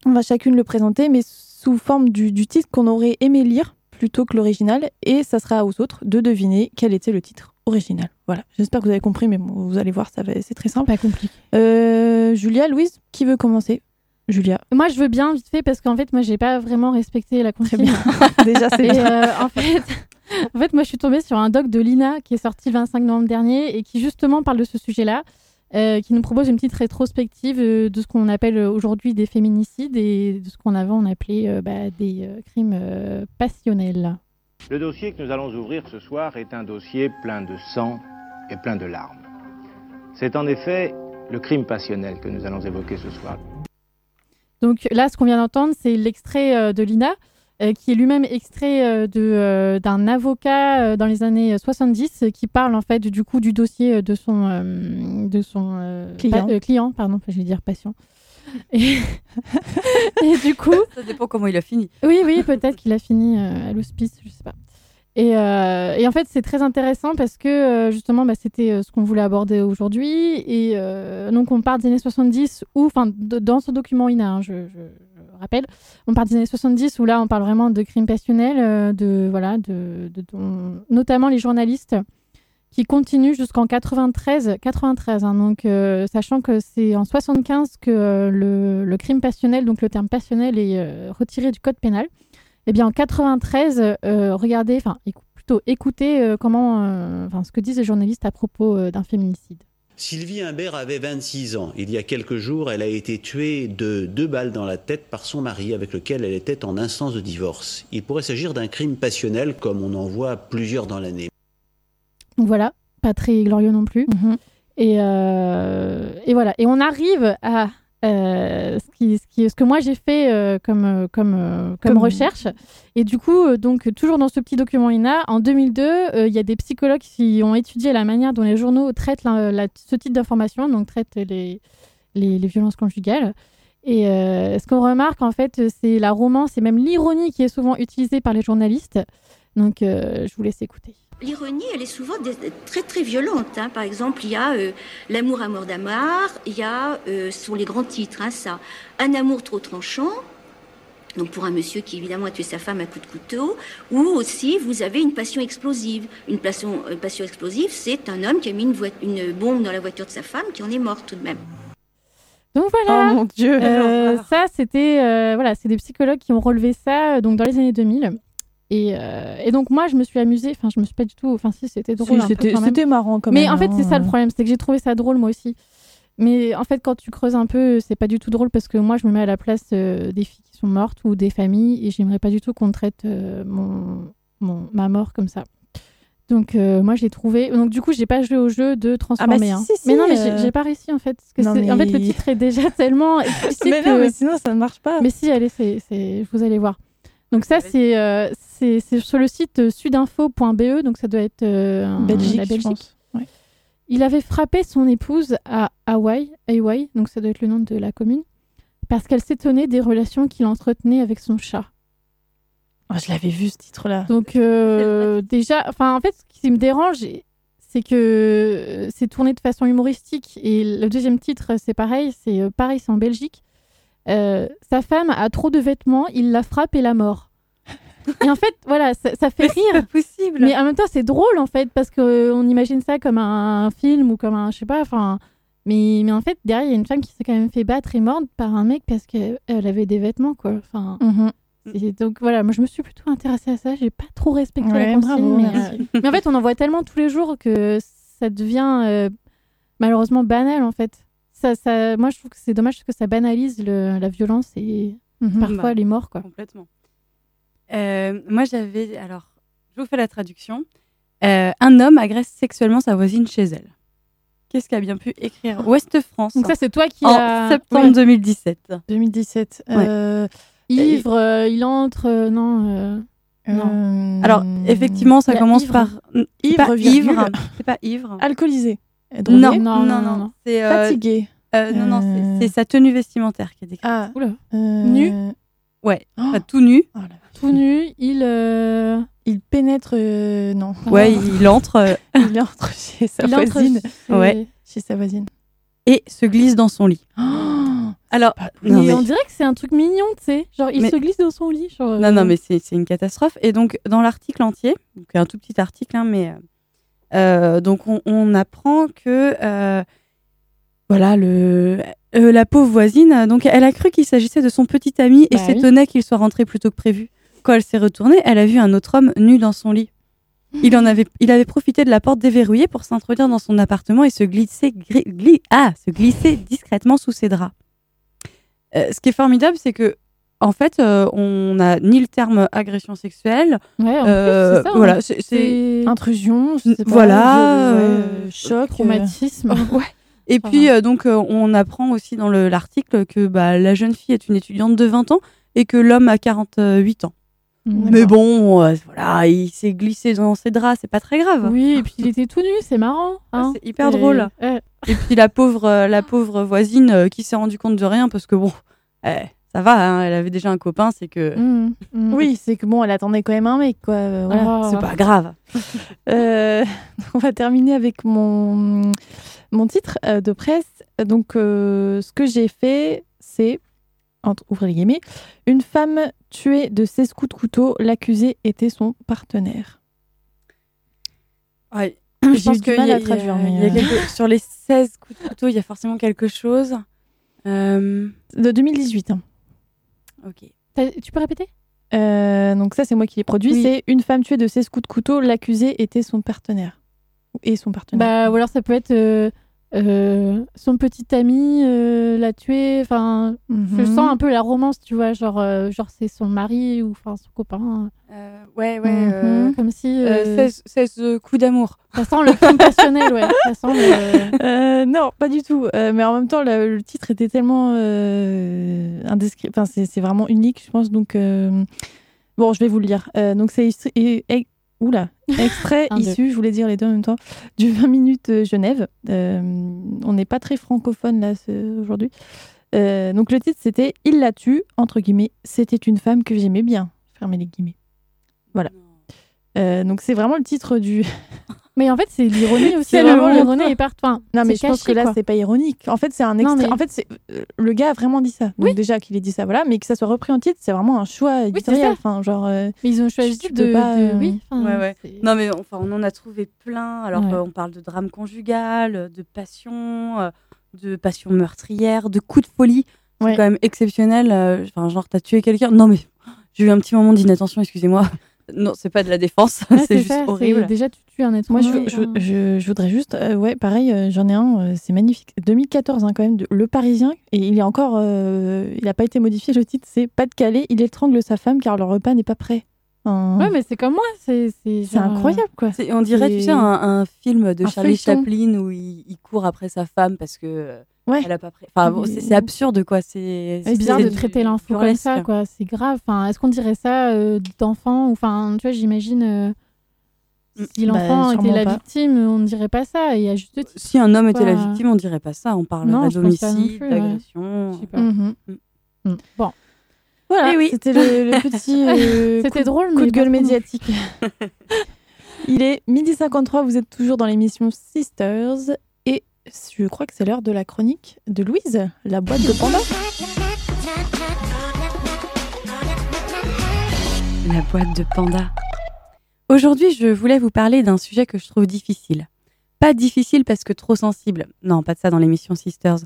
On va chacune le présenter, mais sous forme du, du titre qu'on aurait aimé lire plutôt que l'original. Et ça sera aux autres de deviner quel était le titre original. Voilà. J'espère que vous avez compris, mais bon, vous allez voir, ça va, c'est très simple. Pas compliqué. Euh, Julia, Louise, qui veut commencer? Julia. Moi, je veux bien vite fait parce qu'en fait, moi, j'ai pas vraiment respecté la consigne. bien. [laughs] Déjà, c'est euh, en fait, en fait, moi, je suis tombée sur un doc de Lina qui est sorti le 25 novembre dernier et qui justement parle de ce sujet-là, euh, qui nous propose une petite rétrospective euh, de ce qu'on appelle euh, aujourd'hui des féminicides et de ce qu'on avant on appelait euh, bah, des crimes passionnels. Le dossier que nous allons ouvrir ce soir est un dossier plein de sang et plein de larmes. C'est en effet le crime passionnel que nous allons évoquer ce soir. Donc là, ce qu'on vient d'entendre, c'est l'extrait de Lina, qui est lui-même extrait euh, de, euh, d'un avocat euh, dans les années 70 euh, qui parle en fait du coup du dossier euh, de son, euh, de son euh, Client. pa- euh, client, pardon, je vais dire patient. [laughs] Et, [laughs] et du coup, Ça dépend comment il a fini. oui, oui, peut-être qu'il a fini euh, à l'hospice, je sais pas. Et, euh, et en fait, c'est très intéressant parce que euh, justement, bah, c'était euh, ce qu'on voulait aborder aujourd'hui. Et euh, donc, on part des années 70 où, enfin, dans ce document INA, hein, je, je- je rappelle, on part des années 70 où là, on parle vraiment de crimes passionnels, euh, de voilà, de, notamment les journalistes qui continuent jusqu'en 93, 93. hein, donc, euh, sachant que c'est en 75 que euh, le, crime passionnel, donc le terme passionnel, est retiré du code pénal. Eh bien, en 93, euh, regardez, enfin, plutôt écoutez comment, ce que disent les journalistes à propos d'un féminicide. Sylvie Imbert avait 26 ans. Il y a quelques jours, elle a été tuée de deux balles dans la tête par son mari avec lequel elle était en instance de divorce. Il pourrait s'agir d'un crime passionnel comme on en voit plusieurs dans l'année. Donc voilà, pas très glorieux non plus. Mhm. Et, euh, et voilà, et on arrive à Euh, ce, qui, ce, qui, ce que moi j'ai fait euh, comme, euh, comme, euh, comme, Comme- recherche. Et du coup, donc toujours dans ce petit document INA, en 2002, euh, il y a des psychologues qui ont étudié la manière dont les journaux traitent la- la- ce type d'information, donc traitent les, les, les violences conjugales. Et ce qu'on remarque, en fait, c'est la romance et même l'ironie qui est souvent utilisée par les journalistes. Donc, euh, je vous laisse écouter. L'ironie, elle est souvent des- très très violente. hein. Par exemple, il y a euh, L'amour à mort d'Amar, il y a, euh, ce sont les grands titres, hein, ça, Un amour trop tranchant, donc pour un monsieur qui évidemment a tué sa femme à coups de couteau, ou aussi vous avez une passion explosive. Une passion, une passion explosive, c'est un homme qui a mis une, bombe dans la voiture de sa femme qui en est morte tout de même. Donc voilà. Oh mon Dieu. Euh, ça, c'était euh, voilà, c'est des psychologues qui ont relevé ça euh, donc dans les années 2000. Et, euh, et donc moi, je me suis amusée. Enfin, je me suis pas du tout. Enfin, si, c'était drôle. c'était quand même. c'était marrant quand Mais même. en fait, c'est ça le hein. problème, c'est que j'ai trouvé ça drôle moi aussi. Mais en fait, quand tu creuses un peu, c'est pas du tout drôle parce que moi, je me mets à la place euh, des filles qui sont mortes ou des familles et j'aimerais pas du tout qu'on traite euh, mon, mon- ma mort comme ça. Donc euh, moi, j'ai trouvé. Donc du coup, j'ai pas joué au jeu de transformer. si, hein. si, si, mais non, mais euh, j'ai- pas réussi en fait. Parce que En fait, mais- le titre est déjà [laughs] tellement explicite Mais que- non, mais sinon ça ne marche pas. mais si, allez, c'est, c'est... vous allez voir. Donc ça, c'est, euh, c'est, sur le site euh, sudinfo.be, donc ça doit être euh, un- Belgique, la je Belgique. pense. Ouais. Il avait frappé son épouse à Hawaï, Hawaï, donc ça doit être le nom de la commune, parce qu'elle s'étonnait des relations qu'il entretenait avec son chat. Ah, je l'avais vu ce titre-là. Donc euh, [laughs] déjà, enfin en fait, ce qui me dérange, c'est que euh, c'est tourné de façon humoristique. Et le deuxième titre, c'est pareil, c'est euh, pareil, c'est en Belgique. Euh, sa femme a trop de vêtements, il la frappe et la mort. Et en fait, voilà, ça, ça fait rire. possible. Mais en même temps, c'est drôle en fait parce que on imagine ça comme un, film ou comme un, je sais pas, enfin. Mais, mais en fait, derrière, il y a une femme qui s'est quand même fait battre et mordre par un mec parce qu'elle avait des vêtements, quoi. Enfin. Mhm. c'est- Donc voilà, moi je me suis plutôt intéressée à ça. J'ai pas trop respecté Ouais, la consigne, bravo, mais, euh, [laughs] mais en fait, on en voit tellement tous les jours que ça devient euh, malheureusement banal en fait. Ça, ça, moi, je trouve que c'est dommage que ça banalise le- la violence et Mhm. parfois Bah, les morts, quoi. Complètement. Euh, moi, j'avais. Alors, je vous fais la traduction. Euh, un homme agresse sexuellement sa voisine chez elle. Qu'est-ce qu'a bien pu écrire Ouest France Donc ça, c'est toi qui en as- septembre Ouais. 2017. 2017. Ouais. euh, Ivre, euh, il entre, euh, non. euh, non. euh, Alors, effectivement, ça a commence ivre. par. Ivre, ivre. C'est pas ivre. Alcoolisé. Non, non, non, non. C'est. euh, Fatigué. euh, non, non, c'est- c'est sa tenue vestimentaire qui est décrite. Ah. Oula. euh, Nu Ouais, Oh. enfin, tout nu. oh. Tout nu, il. euh, Il pénètre. euh, non. Ouais, il entre euh, [laughs] Il entre chez sa il entre voisine. chez- Ouais. Chez sa voisine. et se glisse dans son lit. Alors, Mais, non, mais- on dirait que c'est un truc mignon, tu sais. Genre, il Mais- se glisse dans son lit. Genre, Non, non, mais c'est une catastrophe. Et donc, dans l'article entier, donc un tout petit article, hein, mais euh, donc on, on apprend que voilà le euh, la pauvre voisine, euh, donc elle a cru qu'il s'agissait de son petit ami et Bah oui. s'étonnait qu'il soit rentré plus tôt que prévu. Quand elle s'est retournée, elle a vu un autre homme nu dans son lit. Il en avait, il avait profité de la porte déverrouillée pour s'introduire dans son appartement et se glisser, gri- gli- ah, se glisser discrètement sous ses draps. Euh, ce qui est formidable, c'est que en fait, euh, on n'a ni le terme agression sexuelle. Ouais, en euh, plus, c'est ça. voilà, hein. c'est- Intrusion, je sais pas, voilà, ouais, choc, traumatisme. [laughs] Ouais. Et Ça puis, euh, donc, euh, on apprend aussi dans le- l'article que bah, la jeune fille est une étudiante de 20 ans et que l'homme a 48 ans. Mais bon, euh, voilà, il s'est glissé dans ses draps, c'est pas très grave. Oui, et puis il était tout nu, c'est marrant. hein. c'est hyper Et- drôle. Et puis la pauvre, euh, la pauvre voisine euh, qui s'est rendue compte de rien parce que bon, eh, ça va, hein, elle avait déjà un copain, c'est que Mm, mm. [laughs] Oui, c'est que bon, elle attendait quand même un mec, quoi. voilà. Oh. c'est pas grave. [laughs] Euh, [laughs] on va terminer avec mon, mon titre euh, de presse. Donc, euh, ce que j'ai fait, c'est, entre ouvrir les guillemets, une femme tuée de 16 coups de couteau. L'accusé était son partenaire. Ouais. [coughs] Je pense mal y a- à y a- traduire, mais, il y a [laughs] quelque- sur les 16 coups de couteau, il y a forcément quelque chose. Euh, De 2018. hein. ok. Tu peux répéter? Euh, donc, ça, c'est moi qui l'ai produit. Oui. C'est une femme tuée de 16 coups de couteau. L'accusé était son partenaire. Et son partenaire. Bah, ou alors ça peut être euh, euh, son petit ami euh, l'a tué. Enfin, je Mhm. sens un peu la romance, tu vois, genre, euh, genre c'est son mari ou enfin son copain. Euh, ouais, ouais. Mhm. euh, Comme si. euh, euh, 16, 16 coups d'amour. Ça sent le crime passionnel, ouais. [laughs] Ça sent le. Non, pas du tout. Mais en même temps, le, le titre était tellement euh, indescri- Enfin, c'est vraiment unique, je pense. Donc, bon, je vais vous le lire. Donc, c'est oula, extrait issu, je voulais dire les deux en même temps, du 20 minutes euh, Genève. Euh, on n'est pas très francophone là aujourd'hui. Euh, donc, le titre c'était Il la tue entre guillemets. C'était une femme que j'aimais bien. Fermez les guillemets. Voilà. Euh, donc, c'est vraiment le titre du. Mais en fait, c'est l'ironie [laughs] aussi. C'est l'ironie est partout. Enfin, Non, mais je pense que là, c'est pas ironique. En fait, c'est un Non, extrait. mais- En fait, c'est euh, le gars a vraiment dit ça. Donc déjà qu'il ait dit ça, voilà, mais que ça soit repris en titre, c'est vraiment un choix éditorial. enfin, genre. euh, Mais ils ont choisi tu de. pas, de- euh, Oui. enfin, Ouais, ouais. c'est- Non, mais enfin, on en a trouvé plein. Alors, Ouais. euh, on parle de drame conjugal, de passion, euh, de passion meurtrière, de coup de folie. C'est Ouais. quand même exceptionnel. Enfin, genre, t'as tué quelqu'un. Non, mais j'ai eu un petit moment d'inattention, excusez-moi. Non, c'est pas de la défense, [laughs] c'est juste ça, horrible. Déjà, tu tues un être Moi, je, humain, je, enfin. je- je voudrais juste, euh, ouais, pareil, euh, j'en ai un, euh, c'est magnifique. 2014, hein, quand même, de Le Parisien, et il est encore, euh, il n'a pas été modifié. Le titre, c'est Pas de Calais, il étrangle sa femme car le repas n'est pas prêt. Ouais, mais c'est comme moi. C'est c'est c'est genre, incroyable, quoi. On dirait, tu sais, un, un film de un Charlie feuilleton. Chaplin où il, il court après sa femme parce que euh, Ouais. elle a pas prêt. Enfin, bon, c'est c'est absurde, quoi. C'est C'est bizarre de du traiter l'info comme ça, quoi. C'est grave. Enfin, est-ce qu'on dirait ça euh, d'enfant ou enfin, tu vois, j'imagine euh, si Bah, l'enfant était la pas. victime, on ne dirait pas ça. Et à juste titre. Si un homme était la victime, on dirait pas ça. On parlerait d'homicide, plus, ouais. d'agression. Je sais pas. Mhm. Mm. Bon, Voilà, Eh oui. c'était le, le petit [laughs] euh, C'était coup- drôle, coup mais de gueule médiatique. [laughs] Il est midi 53, vous êtes toujours dans l'émission Sisters et je crois que c'est l'heure de la chronique de Louise, la boîte de panda. La boîte de panda. Aujourd'hui, je voulais vous parler d'un sujet que je trouve difficile. Pas difficile parce que trop sensible. Non, pas de ça dans l'émission Sisters.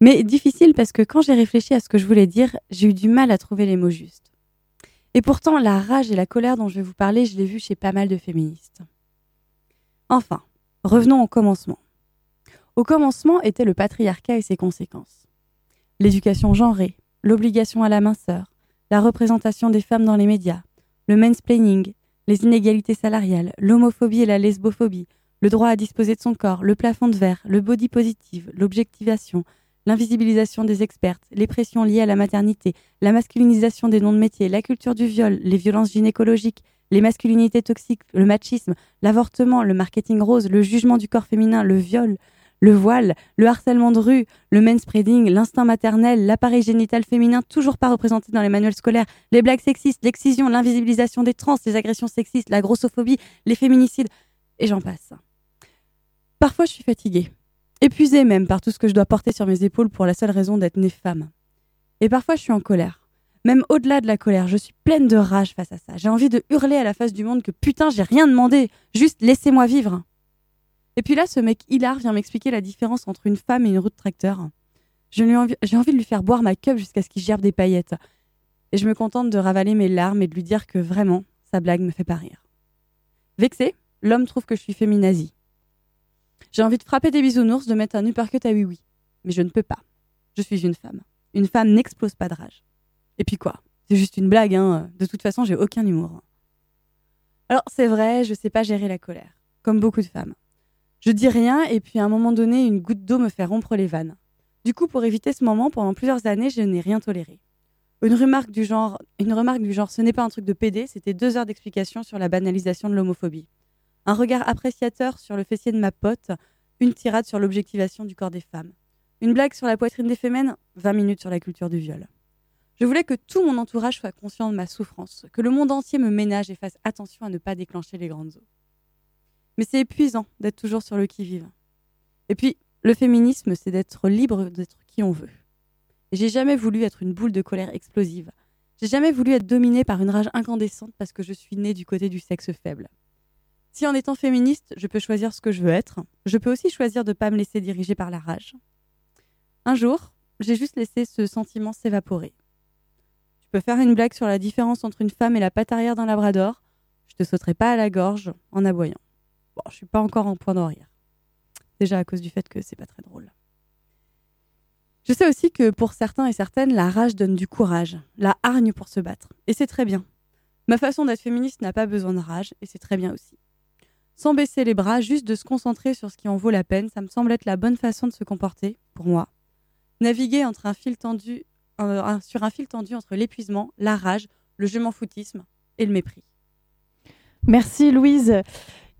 Mais difficile parce que quand j'ai réfléchi à ce que je voulais dire, j'ai eu du mal à trouver les mots justes. Et pourtant, la rage et la colère dont je vais vous parler, je l'ai vu chez pas mal de féministes. Enfin, revenons au commencement. Au commencement était le patriarcat et ses conséquences. L'éducation genrée, l'obligation à la minceur, la représentation des femmes dans les médias, le mansplaining, les inégalités salariales, l'homophobie et la lesbophobie, le droit à disposer de son corps, le plafond de verre, le body positive, l'objectivation, l'invisibilisation des expertes, les pressions liées à la maternité, la masculinisation des noms de métiers, la culture du viol, les violences gynécologiques, les masculinités toxiques, le machisme, l'avortement, le marketing rose, le jugement du corps féminin, le viol, le voile, le harcèlement de rue, le manspreading, l'instinct maternel, l'appareil génital féminin toujours pas représenté dans les manuels scolaires, les blagues sexistes, l'excision, l'invisibilisation des trans, les agressions sexistes, la grossophobie, les féminicides, et j'en passe. Parfois, je suis fatiguée, épuisée même par tout ce que je dois porter sur mes épaules pour la seule raison d'être née femme. Et parfois, je suis en colère. Même au-delà de la colère, je suis pleine de rage face à ça. J'ai envie de hurler à la face du monde que putain, j'ai rien demandé, juste laissez-moi vivre. Et puis là, ce mec hilar vient m'expliquer la différence entre une femme et une roue de tracteur. J'ai envie de lui faire boire ma cup jusqu'à ce qu'il gerbe des paillettes. Et je me contente de ravaler mes larmes et de lui dire que vraiment, sa blague me fait pas rire. Vexé, l'homme trouve que je suis féminazie. J'ai envie de frapper des bisounours, de mettre un uppercut à oui-oui. Mais je ne peux pas. Je suis une femme. Une femme n'explose pas de rage. Et puis quoi? C'est juste une blague, hein. De toute façon, j'ai aucun humour. Alors, c'est vrai, je sais pas gérer la colère. Comme beaucoup de femmes. Je dis rien et puis à un moment donné, une goutte d'eau me fait rompre les vannes. Du coup, pour éviter ce moment, pendant plusieurs années, je n'ai rien toléré. Une remarque du genre, une remarque du genre, ce n'est pas un truc de PD, c'était deux heures d'explication sur la banalisation de l'homophobie. Un regard appréciateur sur le fessier de ma pote, une tirade sur l'objectivation du corps des femmes. Une blague sur la poitrine des femmes, 20 minutes sur la culture du viol. Je voulais que tout mon entourage soit conscient de ma souffrance, que le monde entier me ménage et fasse attention à ne pas déclencher les grandes eaux. Mais c'est épuisant d'être toujours sur le qui-vive. Et puis, le féminisme, c'est d'être libre d'être qui on veut. J'ai jamais voulu être une boule de colère explosive. J'ai jamais voulu être dominée par une rage incandescente parce que je suis née du côté du sexe faible. Si en étant féministe, je peux choisir ce que je veux être, je peux aussi choisir de ne pas me laisser diriger par la rage. Un jour, j'ai juste laissé ce sentiment s'évaporer. Tu peux faire une blague sur la différence entre une femme et la patte arrière d'un labrador, je te sauterai pas à la gorge en aboyant. Bon, je suis pas encore en point d'en rire. Déjà à cause du fait que c'est pas très drôle. Je sais aussi que pour certains et certaines, la rage donne du courage, la hargne pour se battre. Et c'est très bien. Ma façon d'être féministe n'a pas besoin de rage, et c'est très bien aussi. Sans baisser les bras, juste de se concentrer sur ce qui en vaut la peine, ça me semble être la bonne façon de se comporter, pour moi. Naviguer entre un fil tendu, euh, sur un fil tendu entre l'épuisement, la rage, le je m'en foutisme et le mépris. Merci Louise.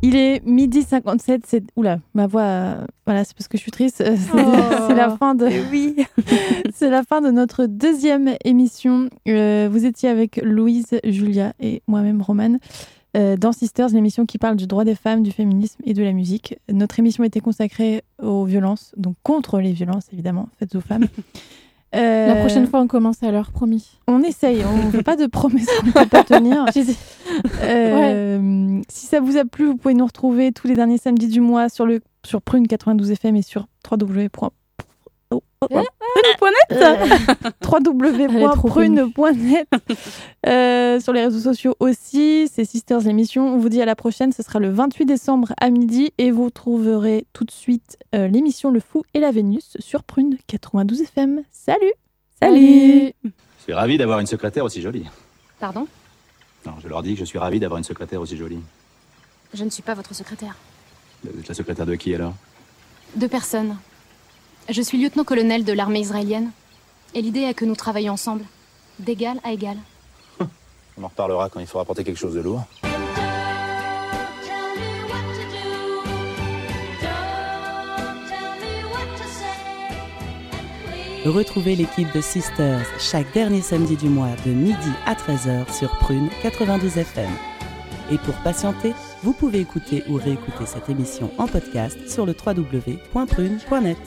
Il est midi 57. C'est oula, ma voix. euh, Voilà, c'est parce que je suis triste. euh, C'est Oh. [laughs] c'est la fin de. oui. [laughs] c'est la fin de notre deuxième émission. Euh, vous étiez avec Louise, Julia et moi-même Romane. euh, dans Sisters, l'émission qui parle du droit des femmes, du féminisme et de la musique. Notre émission était consacrée aux violences, donc contre les violences évidemment faites aux femmes. [laughs] Euh, La prochaine fois, on commence à l'heure, promis. on essaye, on ne fait pas de [laughs] promesses qu'on ne peut pas tenir. [laughs] Euh, Si ça vous a plu, vous pouvez nous retrouver tous les derniers samedis du mois sur, le, sur Prune 92 FM et sur www. Oh, oh, oh, Prune.net [laughs] www.prune.net Euh, Sur les réseaux sociaux aussi, c'est Sisters l'émission. On vous dit à la prochaine, ce sera le 28 décembre à midi et vous trouverez tout de suite euh, l'émission Le Fou et la Vénus sur Prune 92 FM. Salut Salut Je suis ravi d'avoir une secrétaire aussi jolie. Pardon? Non, je leur dis que je suis ravi d'avoir une secrétaire aussi jolie. Je ne suis pas votre secrétaire. Vous êtes la secrétaire de qui alors? Deux personnes. Je suis lieutenant-colonel de l'armée israélienne. Et l'idée est que nous travaillions ensemble, d'égal à égal. [laughs] On en reparlera quand il faudra porter quelque chose de lourd. Retrouvez l'équipe de Sisters chaque dernier samedi du mois de midi à 13h sur Prune 92 FM. Et pour patienter, vous pouvez écouter ou réécouter cette émission en podcast sur le www.prune.net.